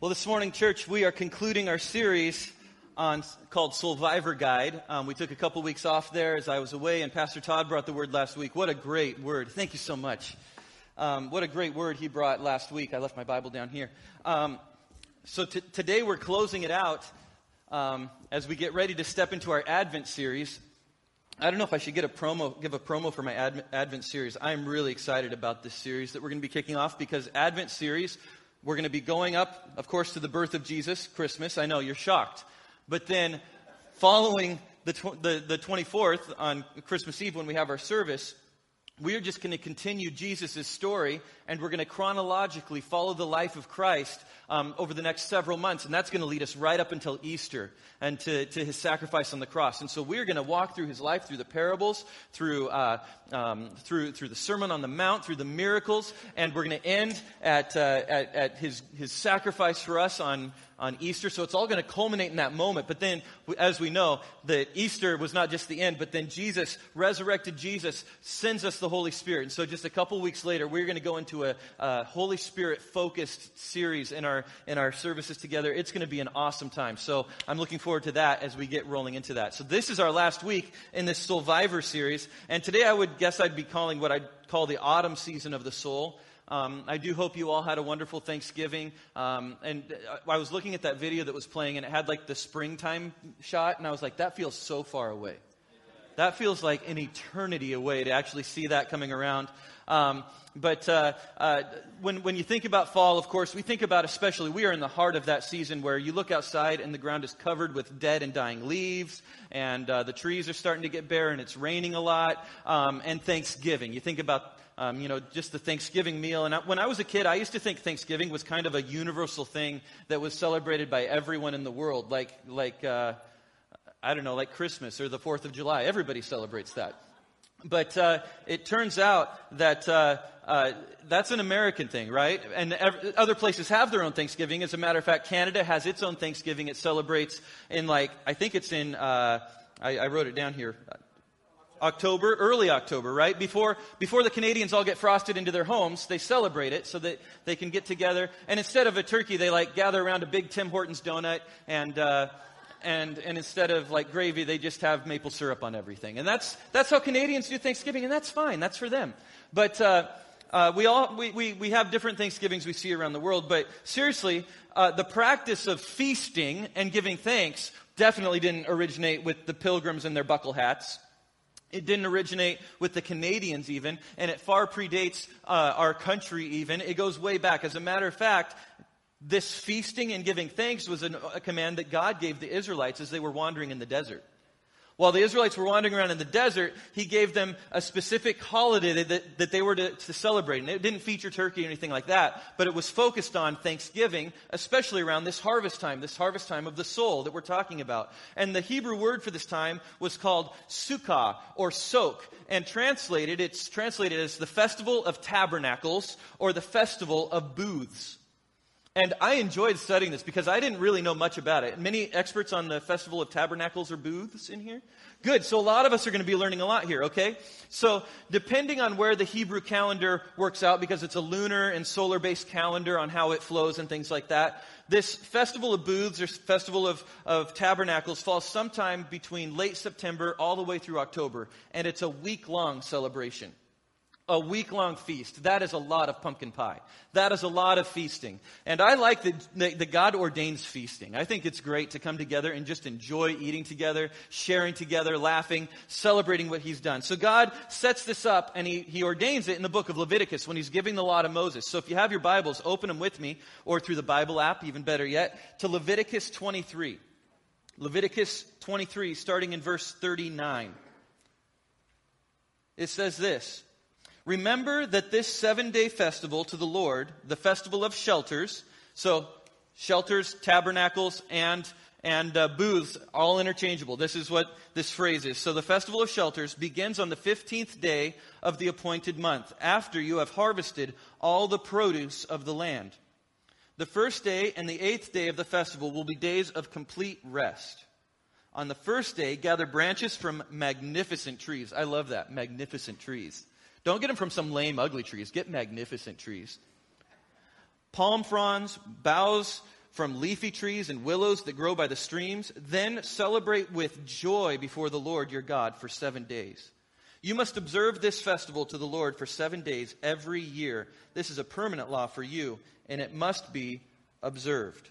Well, this morning, church, we are concluding our series on called Survivor Guide. Um, we took a couple weeks off there as I was away, and Pastor Todd brought the word last week. What a great word! Thank you so much. Um, what a great word he brought last week. I left my Bible down here. Um, so t- today we're closing it out um, as we get ready to step into our Advent series. I don't know if I should get a promo, give a promo for my Advent series. I'm really excited about this series that we're going to be kicking off because Advent series we're going to be going up, of course, to the birth of Jesus, Christmas. I know you're shocked. But then, following the, tw- the, the 24th on Christmas Eve when we have our service, we're just going to continue Jesus' story and we're going to chronologically follow the life of Christ um, over the next several months. And that's going to lead us right up until Easter and to, to his sacrifice on the cross. And so we're going to walk through his life, through the parables, through, uh, um, through, through the Sermon on the Mount, through the miracles. And we're going to end at, uh, at, at his, his sacrifice for us on, on Easter. So it's all going to culminate in that moment. But then, as we know, that Easter was not just the end, but then Jesus, resurrected Jesus, sends us the Holy Spirit. And so just a couple weeks later, we're going to go into a, a Holy Spirit focused series in our, in our services together. It's going to be an awesome time. So I'm looking forward to that as we get rolling into that. So this is our last week in this Survivor series. And today I would guess I'd be calling what I'd call the autumn season of the soul. Um, I do hope you all had a wonderful Thanksgiving. Um, and I was looking at that video that was playing, and it had like the springtime shot, and I was like, that feels so far away. That feels like an eternity away to actually see that coming around. Um, but uh, uh, when, when you think about fall, of course, we think about especially, we are in the heart of that season where you look outside and the ground is covered with dead and dying leaves, and uh, the trees are starting to get bare, and it's raining a lot, um, and Thanksgiving. You think about um, you know, just the Thanksgiving meal. And I, when I was a kid, I used to think Thanksgiving was kind of a universal thing that was celebrated by everyone in the world, like, like uh, I don't know, like Christmas or the Fourth of July. Everybody celebrates that. But uh, it turns out that uh, uh, that's an American thing, right? And ev- other places have their own Thanksgiving. As a matter of fact, Canada has its own Thanksgiving. It celebrates in like I think it's in. Uh, I, I wrote it down here. October, early October, right? Before, before the Canadians all get frosted into their homes, they celebrate it so that they can get together. And instead of a turkey, they like gather around a big Tim Hortons donut and, uh, and, and instead of like gravy, they just have maple syrup on everything. And that's, that's how Canadians do Thanksgiving, and that's fine. That's for them. But, uh, uh, we all we, we, we have different Thanksgivings we see around the world, but seriously, uh, the practice of feasting and giving thanks definitely didn't originate with the pilgrims and their buckle hats. It didn't originate with the Canadians, even, and it far predates uh, our country, even. It goes way back. As a matter of fact, this feasting and giving thanks was a command that God gave the Israelites as they were wandering in the desert. While the Israelites were wandering around in the desert, he gave them a specific holiday that, that they were to, to, celebrate. And it didn't feature turkey or anything like that, but it was focused on Thanksgiving, especially around this harvest time, this harvest time of the soul that we're talking about. And the Hebrew word for this time was called Sukkah or Sok. And translated, it's translated as the Festival of Tabernacles or the Festival of Booths. And I enjoyed studying this because I didn't really know much about it. Many experts on the Festival of Tabernacles or booths in here? Good. So a lot of us are going to be learning a lot here, okay? So depending on where the Hebrew calendar works out, because it's a lunar and solar based calendar on how it flows and things like that, this Festival of Booths or Festival of, of Tabernacles falls sometime between late September all the way through October. And it's a week long celebration a week long feast. That is a lot of pumpkin pie. That is a lot of feasting. And I like that, God ordains feasting. I think it's great to come together and just enjoy eating together, sharing together, laughing, celebrating what He's done. So God sets this up and He, he ordains it in the book of Leviticus when He's giving the law to Moses. So if you have your Bibles, open them with me or through the Bible app, even better yet, to Leviticus 23. Leviticus 23, starting in verse 39. It says this. Remember that this seven day festival to the Lord, the festival of shelters, so shelters, tabernacles, and and uh, booths, all interchangeable. This is what this phrase is. So the festival of shelters begins on the 15th day of the appointed month, after you have harvested all the produce of the land. The first day and the eighth day of the festival will be days of complete rest. On the first day, gather branches from magnificent trees. I love that, magnificent trees. Don't get them from some lame, ugly trees. Get magnificent trees. Palm fronds, boughs from leafy trees and willows that grow by the streams. Then celebrate with joy before the Lord your God for seven days. You must observe this festival to the Lord for seven days every year. This is a permanent law for you, and it must be observed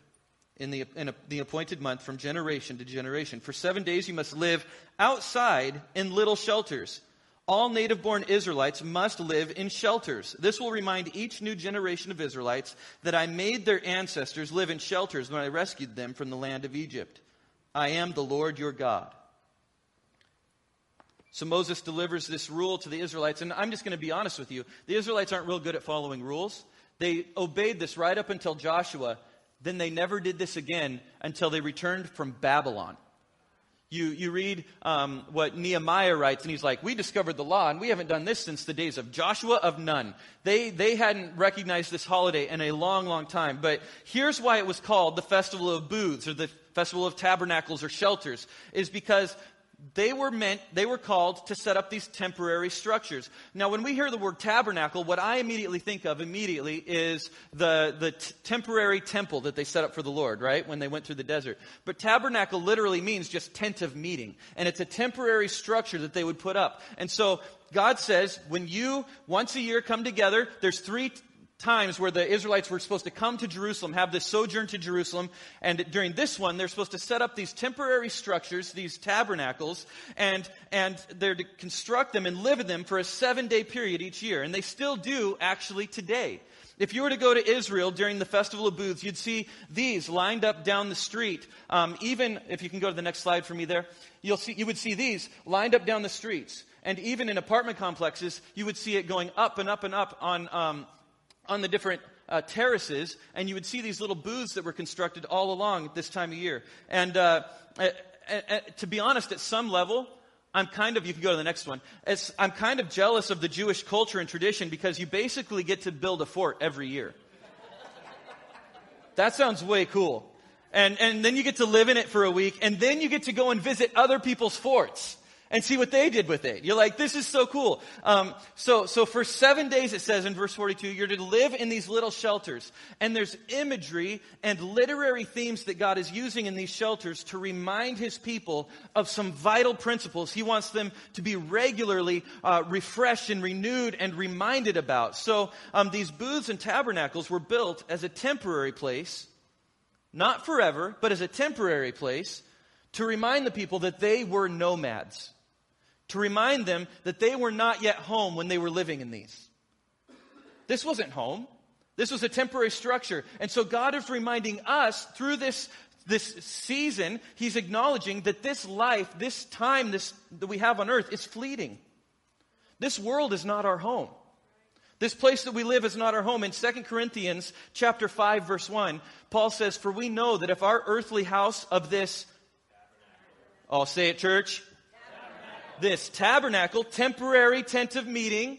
in the, in a, the appointed month from generation to generation. For seven days you must live outside in little shelters. All native born Israelites must live in shelters. This will remind each new generation of Israelites that I made their ancestors live in shelters when I rescued them from the land of Egypt. I am the Lord your God. So Moses delivers this rule to the Israelites, and I'm just going to be honest with you. The Israelites aren't real good at following rules. They obeyed this right up until Joshua, then they never did this again until they returned from Babylon. You, you read um, what Nehemiah writes, and he's like, We discovered the law, and we haven't done this since the days of Joshua of Nun. They, they hadn't recognized this holiday in a long, long time. But here's why it was called the Festival of Booths, or the Festival of Tabernacles, or Shelters, is because they were meant, they were called to set up these temporary structures. Now, when we hear the word tabernacle, what I immediately think of immediately is the, the t- temporary temple that they set up for the Lord, right? When they went through the desert. But tabernacle literally means just tent of meeting. And it's a temporary structure that they would put up. And so God says, when you once a year come together, there's three times where the Israelites were supposed to come to Jerusalem, have this sojourn to Jerusalem, and during this one, they're supposed to set up these temporary structures, these tabernacles, and, and they're to construct them and live in them for a seven day period each year. And they still do actually today. If you were to go to Israel during the Festival of Booths, you'd see these lined up down the street. Um, even if you can go to the next slide for me there, you'll see, you would see these lined up down the streets. And even in apartment complexes, you would see it going up and up and up on um, on the different uh, terraces, and you would see these little booths that were constructed all along at this time of year. And uh, to be honest, at some level, I'm kind of, you can go to the next one. I'm kind of jealous of the Jewish culture and tradition because you basically get to build a fort every year. that sounds way cool. And, and then you get to live in it for a week, and then you get to go and visit other people's forts and see what they did with it. You're like, this is so cool. Um, so, so for seven days, it says in verse 42, you're to live in these little shelters. And there's imagery and literary themes that God is using in these shelters to remind his people of some vital principles he wants them to be regularly uh, refreshed and renewed and reminded about. So um, these booths and tabernacles were built as a temporary place, not forever, but as a temporary place to remind the people that they were nomads to remind them that they were not yet home when they were living in these. This wasn't home. This was a temporary structure. And so God is reminding us through this, this season, He's acknowledging that this life, this time this, that we have on earth is fleeting. This world is not our home. This place that we live is not our home. In 2 Corinthians chapter 5 verse 1, Paul says, For we know that if our earthly house of this, I'll say it church, this tabernacle, temporary tent of meeting,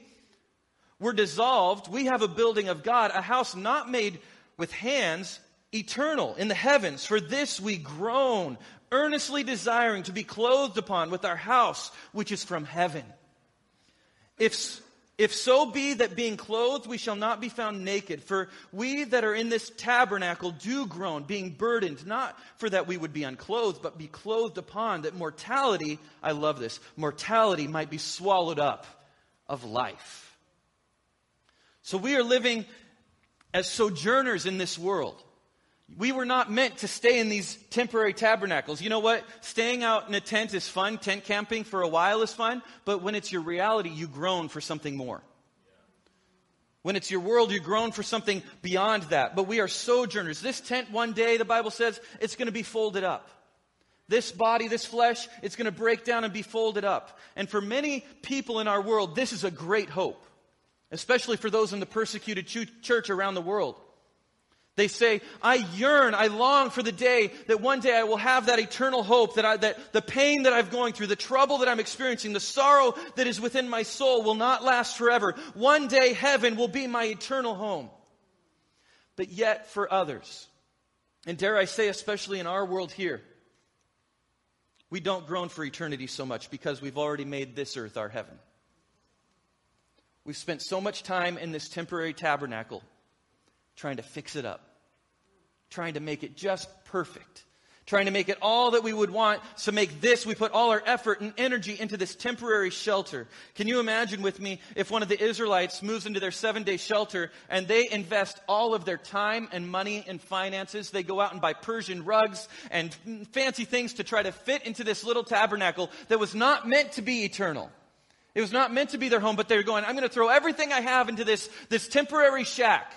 were dissolved. We have a building of God, a house not made with hands, eternal in the heavens. For this we groan, earnestly desiring to be clothed upon with our house, which is from heaven. If if so be that being clothed we shall not be found naked, for we that are in this tabernacle do groan, being burdened, not for that we would be unclothed, but be clothed upon, that mortality, I love this, mortality might be swallowed up of life. So we are living as sojourners in this world. We were not meant to stay in these temporary tabernacles. You know what? Staying out in a tent is fun. Tent camping for a while is fun. But when it's your reality, you groan for something more. When it's your world, you groan for something beyond that. But we are sojourners. This tent, one day, the Bible says, it's going to be folded up. This body, this flesh, it's going to break down and be folded up. And for many people in our world, this is a great hope, especially for those in the persecuted church around the world. They say, I yearn, I long for the day that one day I will have that eternal hope, that, I, that the pain that I'm going through, the trouble that I'm experiencing, the sorrow that is within my soul will not last forever. One day heaven will be my eternal home. But yet for others, and dare I say, especially in our world here, we don't groan for eternity so much because we've already made this earth our heaven. We've spent so much time in this temporary tabernacle trying to fix it up trying to make it just perfect trying to make it all that we would want. So make this, we put all our effort and energy into this temporary shelter. Can you imagine with me if one of the Israelites moves into their seven day shelter and they invest all of their time and money and finances? They go out and buy Persian rugs and fancy things to try to fit into this little tabernacle that was not meant to be eternal. It was not meant to be their home, but they're going, I'm going to throw everything I have into this, this temporary shack.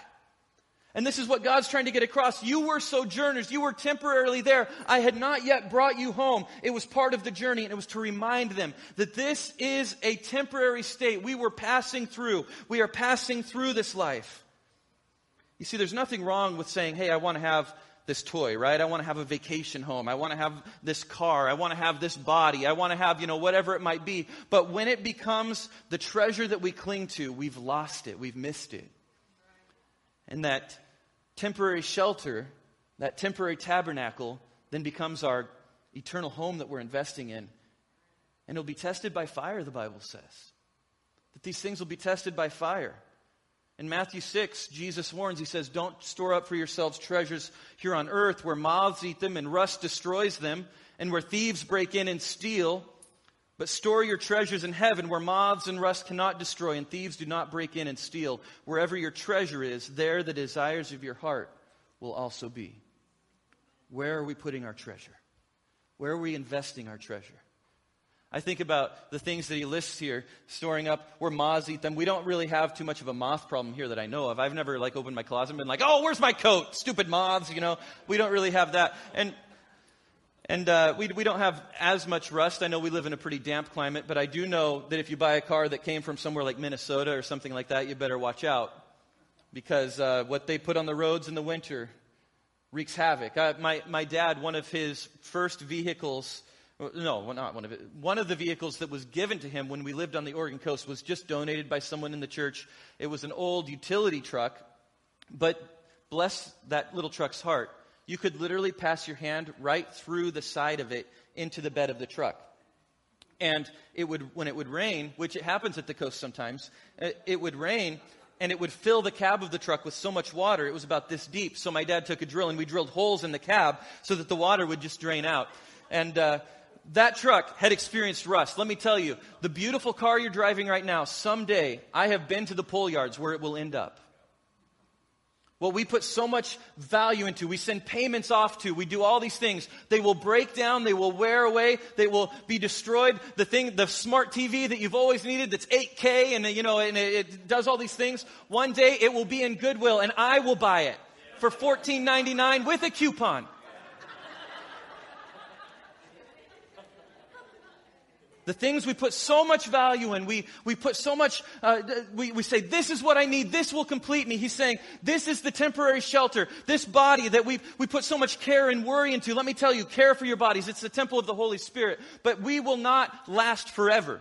And this is what God's trying to get across. You were sojourners. You were temporarily there. I had not yet brought you home. It was part of the journey, and it was to remind them that this is a temporary state. We were passing through. We are passing through this life. You see, there's nothing wrong with saying, hey, I want to have this toy, right? I want to have a vacation home. I want to have this car. I want to have this body. I want to have, you know, whatever it might be. But when it becomes the treasure that we cling to, we've lost it. We've missed it. And that temporary shelter, that temporary tabernacle, then becomes our eternal home that we're investing in. And it'll be tested by fire, the Bible says. That these things will be tested by fire. In Matthew 6, Jesus warns, he says, Don't store up for yourselves treasures here on earth where moths eat them and rust destroys them, and where thieves break in and steal. But store your treasures in heaven where moths and rust cannot destroy and thieves do not break in and steal. Wherever your treasure is, there the desires of your heart will also be. Where are we putting our treasure? Where are we investing our treasure? I think about the things that he lists here, storing up where moths eat them. We don't really have too much of a moth problem here that I know of. I've never like opened my closet and been like, oh, where's my coat? Stupid moths, you know. We don't really have that. And and uh, we, we don't have as much rust. I know we live in a pretty damp climate, but I do know that if you buy a car that came from somewhere like Minnesota or something like that, you better watch out. Because uh, what they put on the roads in the winter wreaks havoc. Uh, my, my dad, one of his first vehicles, no, not one of it, one of the vehicles that was given to him when we lived on the Oregon coast was just donated by someone in the church. It was an old utility truck, but bless that little truck's heart you could literally pass your hand right through the side of it into the bed of the truck. And it would, when it would rain, which it happens at the coast sometimes, it would rain and it would fill the cab of the truck with so much water, it was about this deep. So my dad took a drill and we drilled holes in the cab so that the water would just drain out. And, uh, that truck had experienced rust. Let me tell you, the beautiful car you're driving right now, someday I have been to the pull yards where it will end up what we put so much value into, we send payments off to, we do all these things, they will break down, they will wear away, they will be destroyed. The thing, the smart TV that you've always needed that's 8K and, you know, and it, does all these things, one day it will be in Goodwill and I will buy it for $14.99 with a coupon. The things we put so much value in, we, we put so much, uh, we, we say, this is what I need, this will complete me. He's saying, this is the temporary shelter, this body that we, we put so much care and worry into. Let me tell you, care for your bodies. It's the temple of the Holy Spirit. But we will not last forever.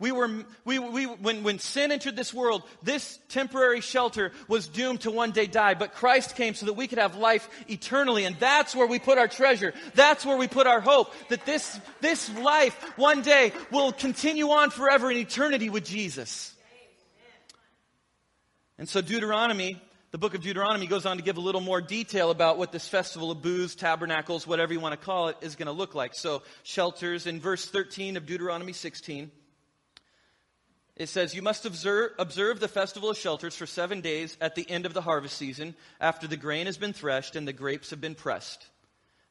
We were, we, we, when, when sin entered this world, this temporary shelter was doomed to one day die. But Christ came so that we could have life eternally. And that's where we put our treasure. That's where we put our hope. That this, this life one day will continue on forever in eternity with Jesus. And so Deuteronomy, the book of Deuteronomy goes on to give a little more detail about what this festival of booths, tabernacles, whatever you want to call it, is going to look like. So shelters in verse 13 of Deuteronomy 16. It says, You must observe, observe the festival of shelters for seven days at the end of the harvest season, after the grain has been threshed and the grapes have been pressed.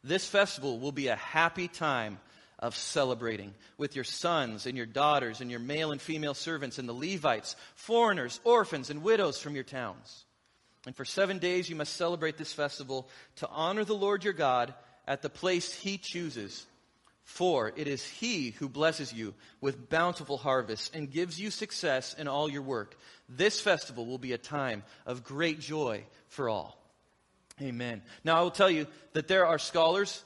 This festival will be a happy time of celebrating with your sons and your daughters and your male and female servants and the Levites, foreigners, orphans, and widows from your towns. And for seven days you must celebrate this festival to honor the Lord your God at the place he chooses for it is he who blesses you with bountiful harvests and gives you success in all your work. This festival will be a time of great joy for all. Amen. Now, I will tell you that there are scholars,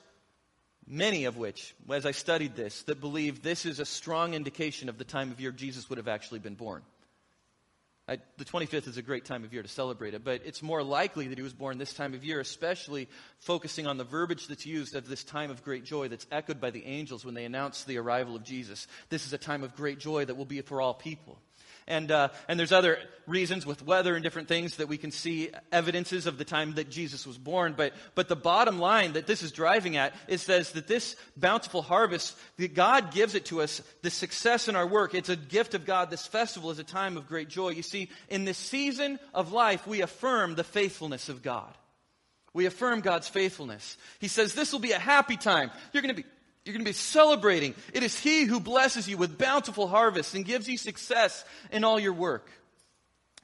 many of which, as I studied this, that believe this is a strong indication of the time of year Jesus would have actually been born. I, the 25th is a great time of year to celebrate it, but it's more likely that he was born this time of year, especially focusing on the verbiage that's used of this time of great joy that's echoed by the angels when they announce the arrival of Jesus. This is a time of great joy that will be for all people. And, uh, and there's other reasons with weather and different things that we can see evidences of the time that Jesus was born. But, but the bottom line that this is driving at is says that this bountiful harvest, that God gives it to us, the success in our work, it's a gift of God. This festival is a time of great joy. You see, in this season of life, we affirm the faithfulness of God. We affirm God's faithfulness. He says this will be a happy time. You're going to be you're going to be celebrating. It is He who blesses you with bountiful harvests and gives you success in all your work.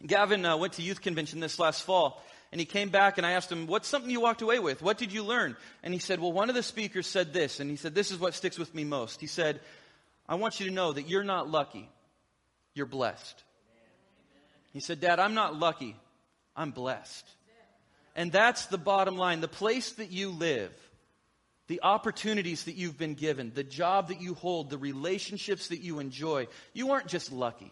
Gavin uh, went to youth convention this last fall, and he came back, and I asked him, What's something you walked away with? What did you learn? And he said, Well, one of the speakers said this, and he said, This is what sticks with me most. He said, I want you to know that you're not lucky, you're blessed. He said, Dad, I'm not lucky, I'm blessed. And that's the bottom line. The place that you live, the opportunities that you've been given, the job that you hold, the relationships that you enjoy, you aren't just lucky.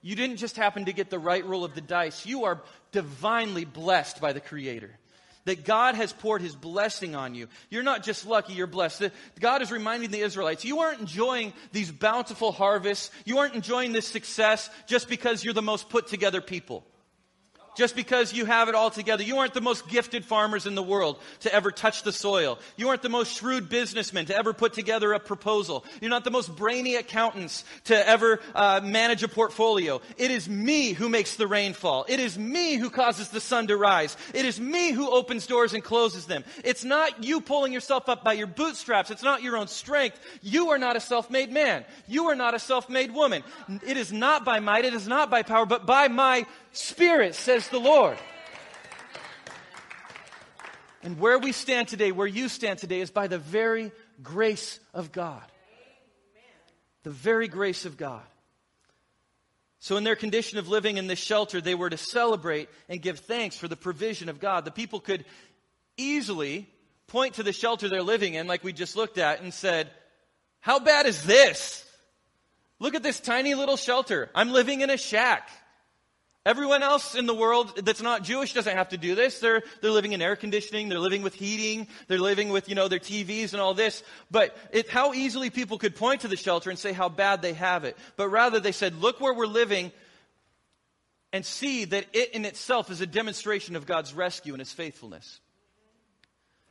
You didn't just happen to get the right roll of the dice. You are divinely blessed by the Creator. That God has poured His blessing on you. You're not just lucky, you're blessed. God is reminding the Israelites, you aren't enjoying these bountiful harvests. You aren't enjoying this success just because you're the most put together people just because you have it all together. You aren't the most gifted farmers in the world to ever touch the soil. You aren't the most shrewd businessmen to ever put together a proposal. You're not the most brainy accountants to ever uh, manage a portfolio. It is me who makes the rainfall. It is me who causes the sun to rise. It is me who opens doors and closes them. It's not you pulling yourself up by your bootstraps. It's not your own strength. You are not a self-made man. You are not a self-made woman. It is not by might. It is not by power, but by my Spirit, says the Lord. And where we stand today, where you stand today, is by the very grace of God. The very grace of God. So, in their condition of living in this shelter, they were to celebrate and give thanks for the provision of God. The people could easily point to the shelter they're living in, like we just looked at, and said, How bad is this? Look at this tiny little shelter. I'm living in a shack. Everyone else in the world that's not Jewish doesn't have to do this. They're, they're living in air conditioning. They're living with heating. They're living with, you know, their TVs and all this. But it, how easily people could point to the shelter and say how bad they have it. But rather they said, look where we're living and see that it in itself is a demonstration of God's rescue and His faithfulness.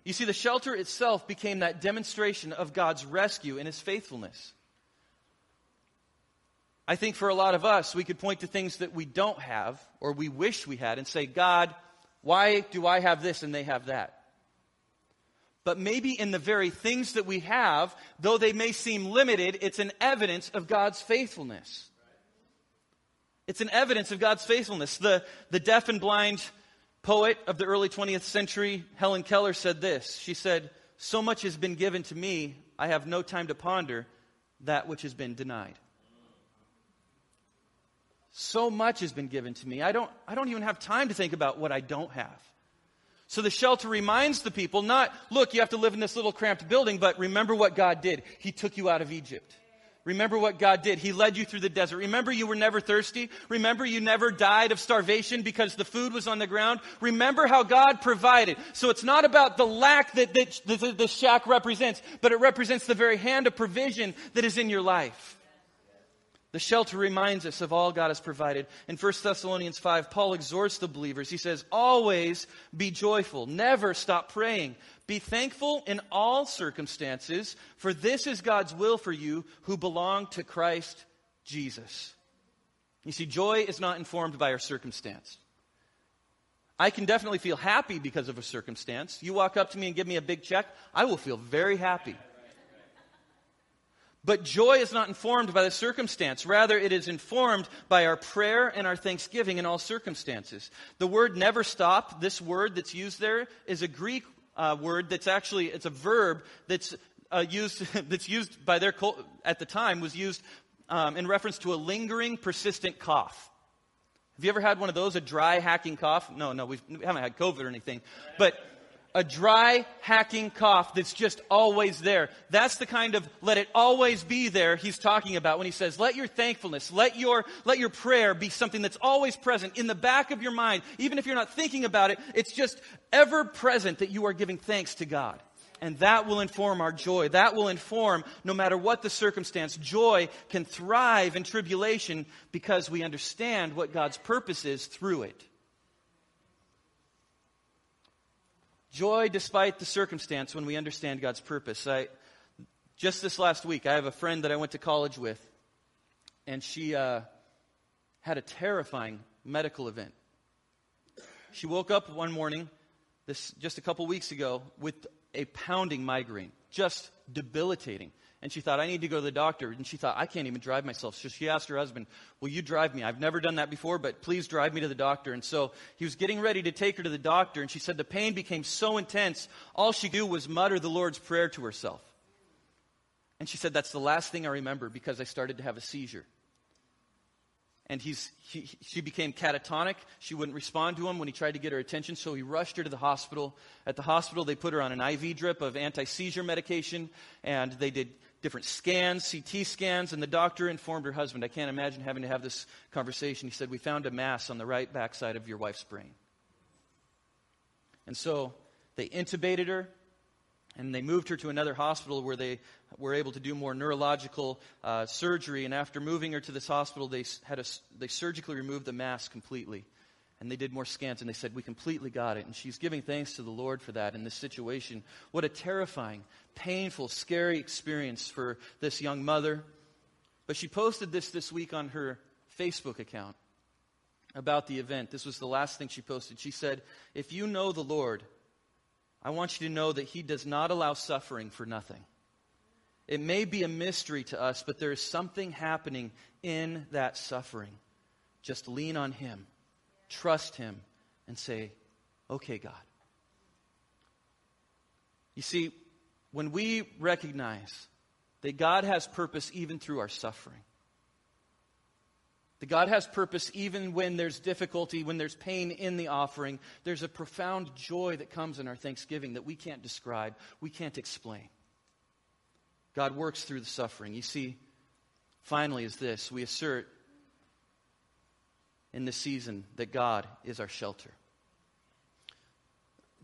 You see, the shelter itself became that demonstration of God's rescue and His faithfulness. I think for a lot of us, we could point to things that we don't have or we wish we had and say, God, why do I have this and they have that? But maybe in the very things that we have, though they may seem limited, it's an evidence of God's faithfulness. It's an evidence of God's faithfulness. The, the deaf and blind poet of the early 20th century, Helen Keller, said this. She said, So much has been given to me, I have no time to ponder that which has been denied. So much has been given to me. I don't, I don't even have time to think about what I don't have. So the shelter reminds the people not, look, you have to live in this little cramped building, but remember what God did. He took you out of Egypt. Remember what God did. He led you through the desert. Remember you were never thirsty. Remember you never died of starvation because the food was on the ground. Remember how God provided. So it's not about the lack that, that the, the shack represents, but it represents the very hand of provision that is in your life. The shelter reminds us of all God has provided. In 1 Thessalonians 5, Paul exhorts the believers. He says, Always be joyful. Never stop praying. Be thankful in all circumstances, for this is God's will for you who belong to Christ Jesus. You see, joy is not informed by our circumstance. I can definitely feel happy because of a circumstance. You walk up to me and give me a big check, I will feel very happy. But joy is not informed by the circumstance. Rather, it is informed by our prayer and our thanksgiving in all circumstances. The word never stop, this word that's used there, is a Greek uh, word that's actually, it's a verb that's uh, used, that's used by their, at the time, was used um, in reference to a lingering, persistent cough. Have you ever had one of those, a dry, hacking cough? No, no, we haven't had COVID or anything. But a dry, hacking cough that's just always there. That's the kind of let it always be there he's talking about when he says, let your thankfulness, let your, let your prayer be something that's always present in the back of your mind. Even if you're not thinking about it, it's just ever present that you are giving thanks to God. And that will inform our joy. That will inform, no matter what the circumstance, joy can thrive in tribulation because we understand what God's purpose is through it. Joy despite the circumstance when we understand God's purpose. I, just this last week, I have a friend that I went to college with, and she uh, had a terrifying medical event. She woke up one morning, this just a couple weeks ago, with a pounding migraine, just debilitating. And she thought, I need to go to the doctor. And she thought, I can't even drive myself. So she asked her husband, Will you drive me? I've never done that before, but please drive me to the doctor. And so he was getting ready to take her to the doctor. And she said the pain became so intense, all she could do was mutter the Lord's Prayer to herself. And she said, That's the last thing I remember because I started to have a seizure and he's, he, she became catatonic. She wouldn't respond to him when he tried to get her attention, so he rushed her to the hospital. At the hospital, they put her on an IV drip of anti seizure medication, and they did different scans, CT scans, and the doctor informed her husband, I can't imagine having to have this conversation. He said, We found a mass on the right backside of your wife's brain. And so they intubated her. And they moved her to another hospital where they were able to do more neurological uh, surgery. And after moving her to this hospital, they, had a, they surgically removed the mass completely. And they did more scans, and they said, We completely got it. And she's giving thanks to the Lord for that in this situation. What a terrifying, painful, scary experience for this young mother. But she posted this this week on her Facebook account about the event. This was the last thing she posted. She said, If you know the Lord, I want you to know that He does not allow suffering for nothing. It may be a mystery to us, but there is something happening in that suffering. Just lean on Him, trust Him, and say, Okay, God. You see, when we recognize that God has purpose even through our suffering, that God has purpose even when there's difficulty, when there's pain in the offering. There's a profound joy that comes in our thanksgiving that we can't describe, we can't explain. God works through the suffering. You see, finally, is this we assert in the season that God is our shelter.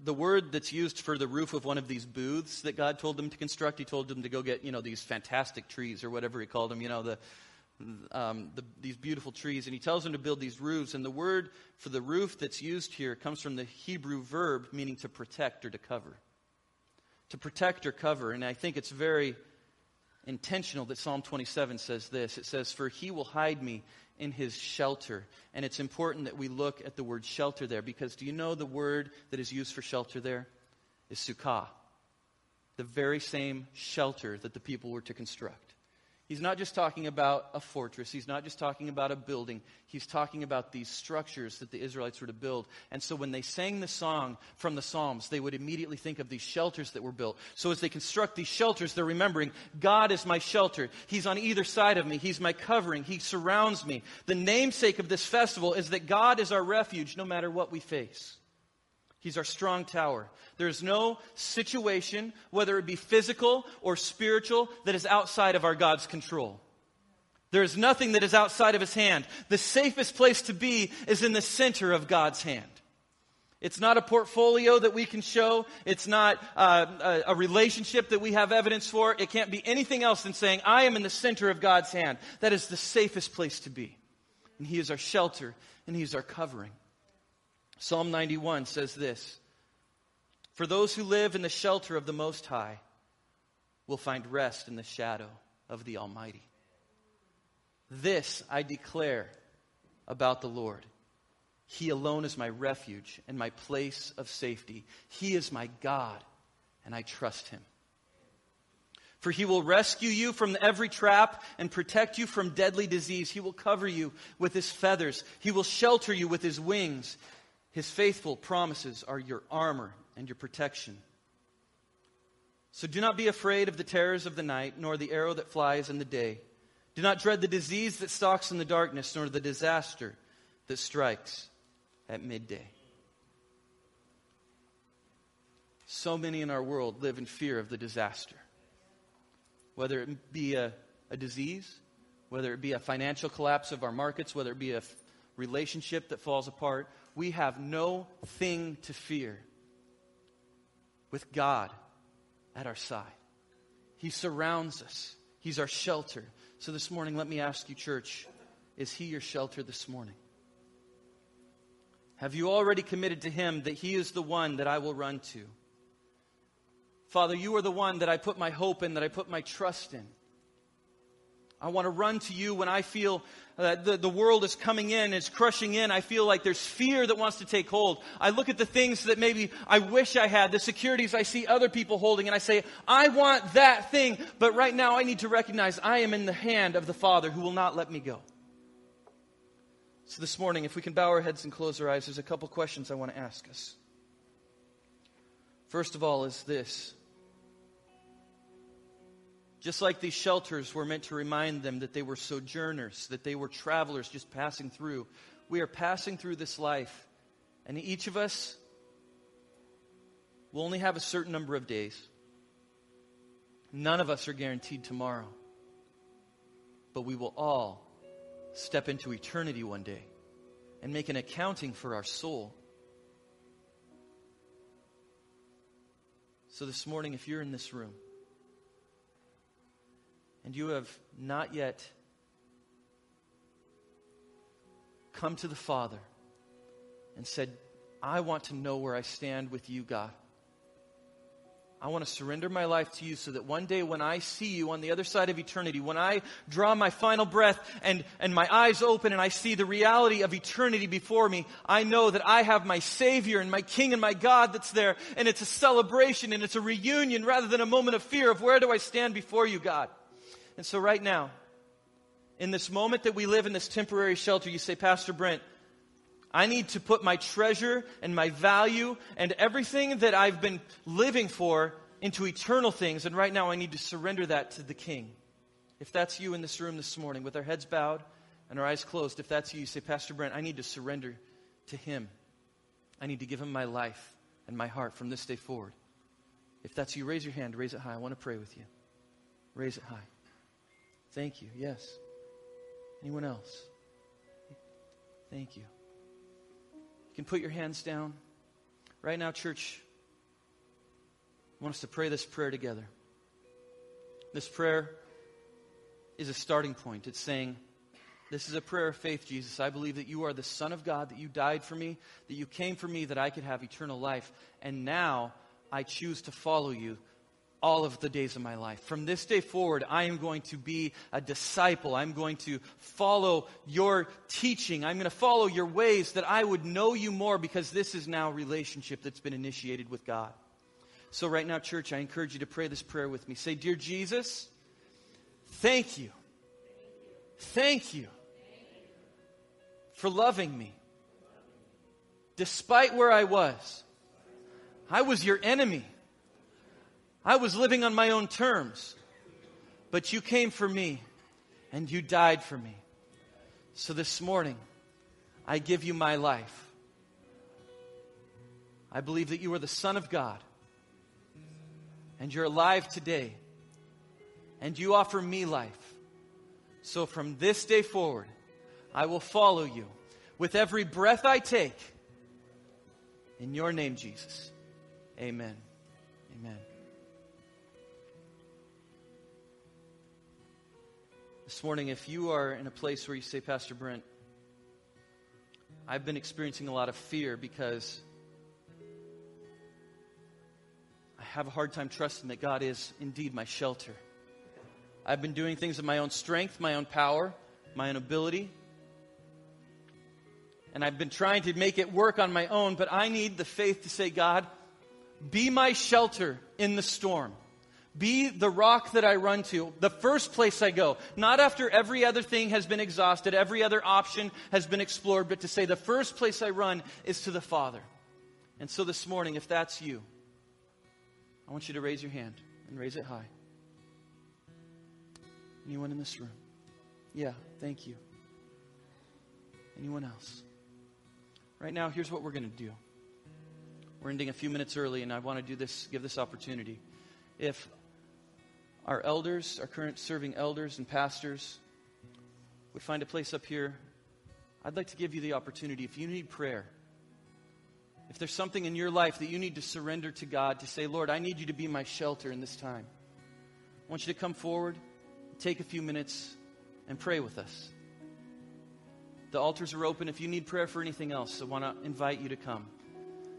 The word that's used for the roof of one of these booths that God told them to construct, He told them to go get, you know, these fantastic trees or whatever He called them, you know, the, um, the, these beautiful trees, and he tells them to build these roofs. And the word for the roof that's used here comes from the Hebrew verb meaning to protect or to cover. To protect or cover. And I think it's very intentional that Psalm 27 says this. It says, For he will hide me in his shelter. And it's important that we look at the word shelter there because do you know the word that is used for shelter there is sukkah? The very same shelter that the people were to construct. He's not just talking about a fortress. He's not just talking about a building. He's talking about these structures that the Israelites were to build. And so when they sang the song from the Psalms, they would immediately think of these shelters that were built. So as they construct these shelters, they're remembering God is my shelter. He's on either side of me. He's my covering. He surrounds me. The namesake of this festival is that God is our refuge no matter what we face. He's our strong tower. There's no situation, whether it be physical or spiritual, that is outside of our God's control. There is nothing that is outside of His hand. The safest place to be is in the center of God's hand. It's not a portfolio that we can show. It's not uh, a, a relationship that we have evidence for. It can't be anything else than saying, I am in the center of God's hand. That is the safest place to be. And He is our shelter and He is our covering. Psalm 91 says this For those who live in the shelter of the Most High will find rest in the shadow of the Almighty. This I declare about the Lord. He alone is my refuge and my place of safety. He is my God, and I trust him. For he will rescue you from every trap and protect you from deadly disease. He will cover you with his feathers. He will shelter you with his wings. His faithful promises are your armor and your protection. So do not be afraid of the terrors of the night, nor the arrow that flies in the day. Do not dread the disease that stalks in the darkness, nor the disaster that strikes at midday. So many in our world live in fear of the disaster. Whether it be a, a disease, whether it be a financial collapse of our markets, whether it be a f- relationship that falls apart, we have no thing to fear with God at our side. He surrounds us, He's our shelter. So this morning, let me ask you, church, is He your shelter this morning? Have you already committed to Him that He is the one that I will run to? Father, you are the one that I put my hope in, that I put my trust in. I want to run to you when I feel that the, the world is coming in, is crushing in. I feel like there's fear that wants to take hold. I look at the things that maybe I wish I had, the securities I see other people holding, and I say, I want that thing, but right now I need to recognize I am in the hand of the Father who will not let me go. So this morning, if we can bow our heads and close our eyes, there's a couple questions I want to ask us. First of all, is this just like these shelters were meant to remind them that they were sojourners, that they were travelers just passing through. We are passing through this life, and each of us will only have a certain number of days. None of us are guaranteed tomorrow, but we will all step into eternity one day and make an accounting for our soul. So, this morning, if you're in this room, and you have not yet come to the Father and said, I want to know where I stand with you, God. I want to surrender my life to you so that one day when I see you on the other side of eternity, when I draw my final breath and, and my eyes open and I see the reality of eternity before me, I know that I have my Savior and my King and my God that's there. And it's a celebration and it's a reunion rather than a moment of fear of where do I stand before you, God. And so, right now, in this moment that we live in this temporary shelter, you say, Pastor Brent, I need to put my treasure and my value and everything that I've been living for into eternal things. And right now, I need to surrender that to the King. If that's you in this room this morning, with our heads bowed and our eyes closed, if that's you, you say, Pastor Brent, I need to surrender to Him. I need to give Him my life and my heart from this day forward. If that's you, raise your hand, raise it high. I want to pray with you. Raise it high. Thank you. Yes. Anyone else? Thank you. You can put your hands down. Right now, church, I want us to pray this prayer together. This prayer is a starting point. It's saying, This is a prayer of faith, Jesus. I believe that you are the Son of God, that you died for me, that you came for me, that I could have eternal life. And now I choose to follow you all of the days of my life. From this day forward, I am going to be a disciple. I'm going to follow your teaching. I'm going to follow your ways that I would know you more because this is now a relationship that's been initiated with God. So, right now, church, I encourage you to pray this prayer with me. Say, Dear Jesus, thank you. Thank you for loving me. Despite where I was, I was your enemy. I was living on my own terms. But you came for me and you died for me. So this morning, I give you my life. I believe that you are the Son of God and you're alive today and you offer me life. So from this day forward, I will follow you with every breath I take. In your name, Jesus. Amen. Amen. This morning, if you are in a place where you say, Pastor Brent, I've been experiencing a lot of fear because I have a hard time trusting that God is indeed my shelter. I've been doing things of my own strength, my own power, my own ability. And I've been trying to make it work on my own, but I need the faith to say, God, be my shelter in the storm. Be the rock that I run to, the first place I go. Not after every other thing has been exhausted, every other option has been explored, but to say the first place I run is to the Father. And so this morning, if that's you, I want you to raise your hand and raise it high. Anyone in this room? Yeah, thank you. Anyone else? Right now, here's what we're going to do. We're ending a few minutes early, and I want to do this, give this opportunity. If our elders, our current serving elders and pastors, would find a place up here, I'd like to give you the opportunity, if you need prayer, If there's something in your life that you need to surrender to God, to say, Lord, I need you to be my shelter in this time, I want you to come forward, take a few minutes, and pray with us. The altars are open if you need prayer for anything else. I want to invite you to come.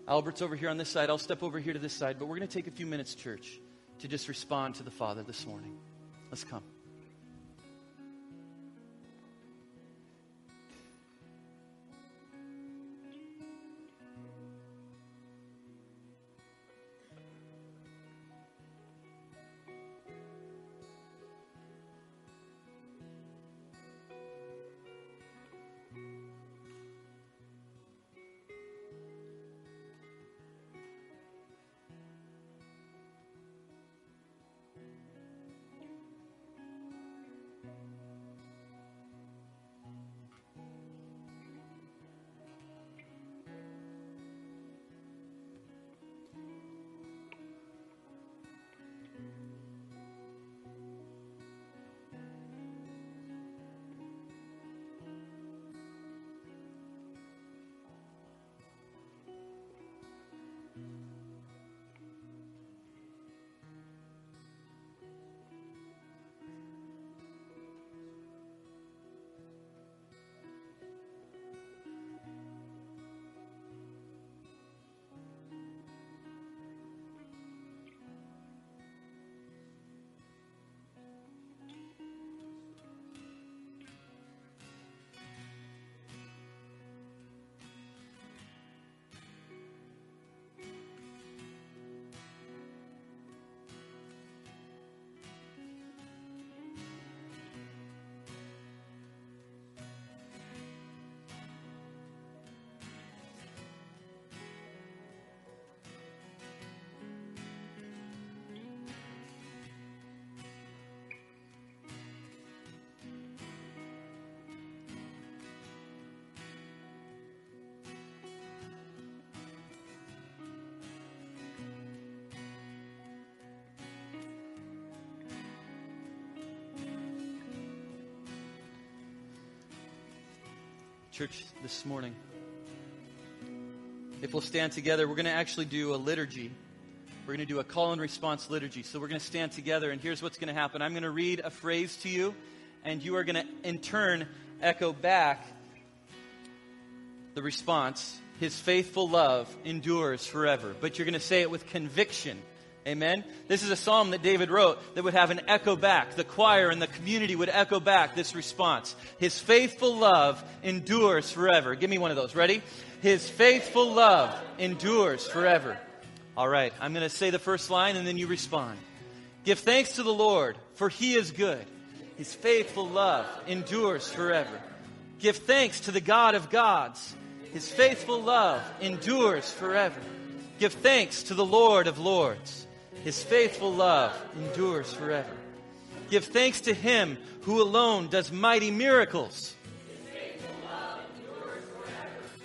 Albert's over here on this side. I'll step over here to this side, but we're going to take a few minutes, church, to just respond to the Father this morning. Let's come. Church this morning. If we'll stand together, we're going to actually do a liturgy. We're going to do a call and response liturgy. So we're going to stand together, and here's what's going to happen I'm going to read a phrase to you, and you are going to, in turn, echo back the response His faithful love endures forever. But you're going to say it with conviction. Amen. This is a psalm that David wrote that would have an echo back. The choir and the community would echo back this response. His faithful love endures forever. Give me one of those. Ready? His faithful love endures forever. All right. I'm going to say the first line and then you respond. Give thanks to the Lord, for he is good. His faithful love endures forever. Give thanks to the God of gods. His faithful love endures forever. Give thanks to the Lord of lords. His faithful love endures forever. Give thanks to him who alone does mighty miracles.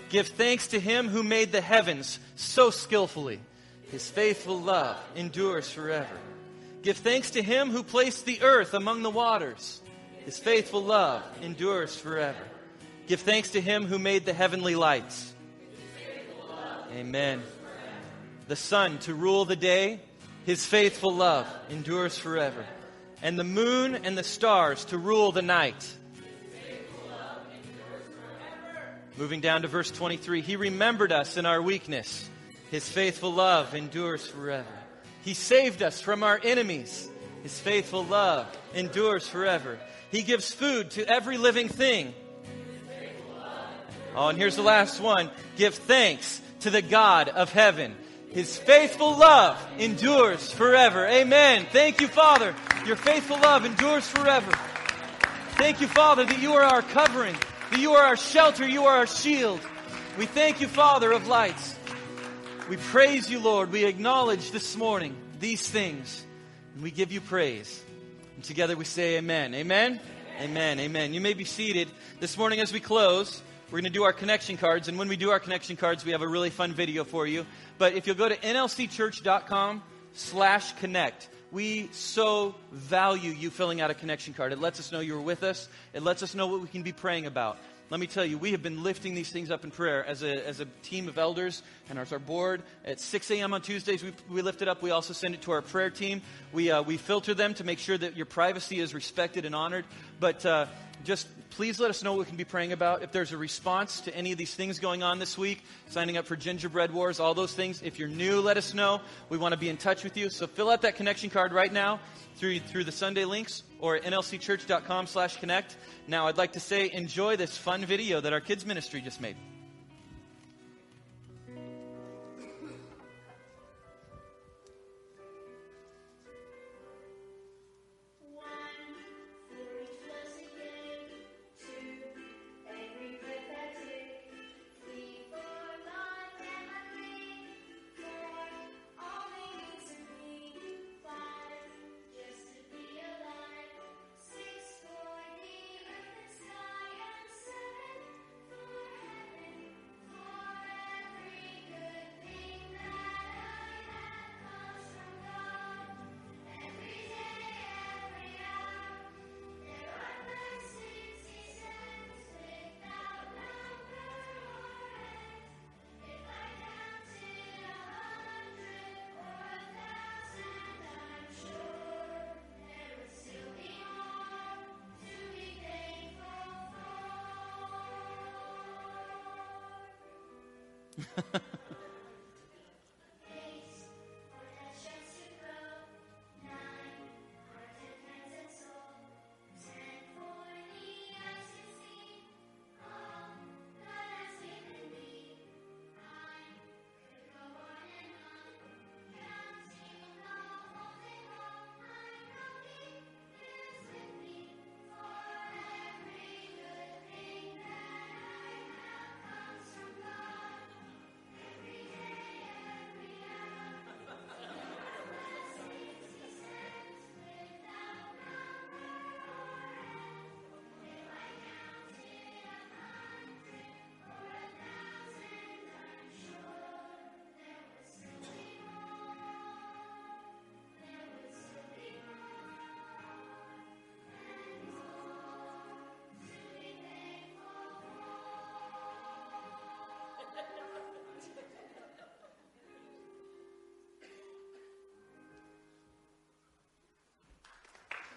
Give thanks to him who made the heavens so skillfully. His faithful love endures forever. Give thanks to him who placed the earth among the waters. His faithful love endures forever. Give thanks to him who made the heavenly lights. Amen. The sun to rule the day his faithful love endures forever. And the moon and the stars to rule the night. Moving down to verse 23, He remembered us in our weakness. His faithful love endures forever. He saved us from our enemies. His faithful love endures forever. He gives food to every living thing. Oh, and here's the last one. Give thanks to the God of heaven. His faithful love endures forever. Amen. Thank you, Father. Your faithful love endures forever. Thank you, Father, that you are our covering, that you are our shelter, you are our shield. We thank you, Father of lights. We praise you, Lord. We acknowledge this morning these things, and we give you praise. And together we say amen. Amen. Amen. Amen. You may be seated this morning as we close. We're going to do our connection cards, and when we do our connection cards, we have a really fun video for you. But if you'll go to nlcchurch.com slash connect, we so value you filling out a connection card. It lets us know you're with us. It lets us know what we can be praying about. let me tell you, we have been lifting these things up in prayer as a, as a team of elders and as our board. At 6 a.m. on Tuesdays, we, we lift it up. We also send it to our prayer team. We, uh, we filter them to make sure that your privacy is respected and honored. But uh, just please let us know what we can be praying about. If there's a response to any of these things going on this week, signing up for Gingerbread Wars, all those things. If you're new, let us know. We want to be in touch with you. So fill out that connection card right now through, through the Sunday links or at nlcchurch.com slash connect. Now, I'd like to say enjoy this fun video that our kids ministry just made.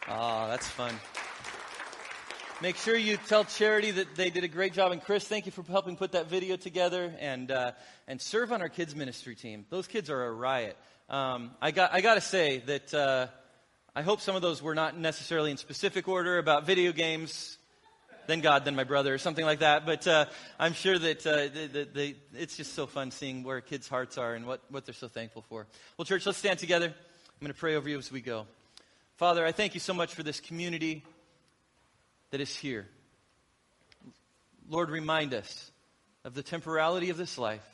Oh, that's fun. Make sure you tell Charity that they did a great job. And Chris, thank you for helping put that video together and, uh, and serve on our kids' ministry team. Those kids are a riot. Um, I got, I got to say that uh, I hope some of those were not necessarily in specific order about video games, then God, then my brother, or something like that. But uh, I'm sure that uh, they, they, it's just so fun seeing where kids' hearts are and what, what they're so thankful for. Well, church, let's stand together. I'm going to pray over you as we go. Father, I thank you so much for this community that is here. Lord, remind us of the temporality of this life.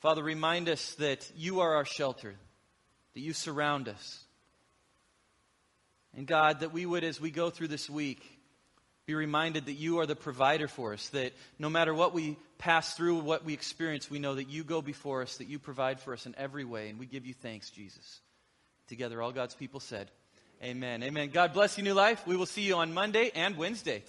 Father, remind us that you are our shelter, that you surround us. And God, that we would, as we go through this week, be reminded that you are the provider for us, that no matter what we pass through, what we experience, we know that you go before us, that you provide for us in every way, and we give you thanks, Jesus. Together, all God's people said, Amen. Amen. God bless you, New Life. We will see you on Monday and Wednesday.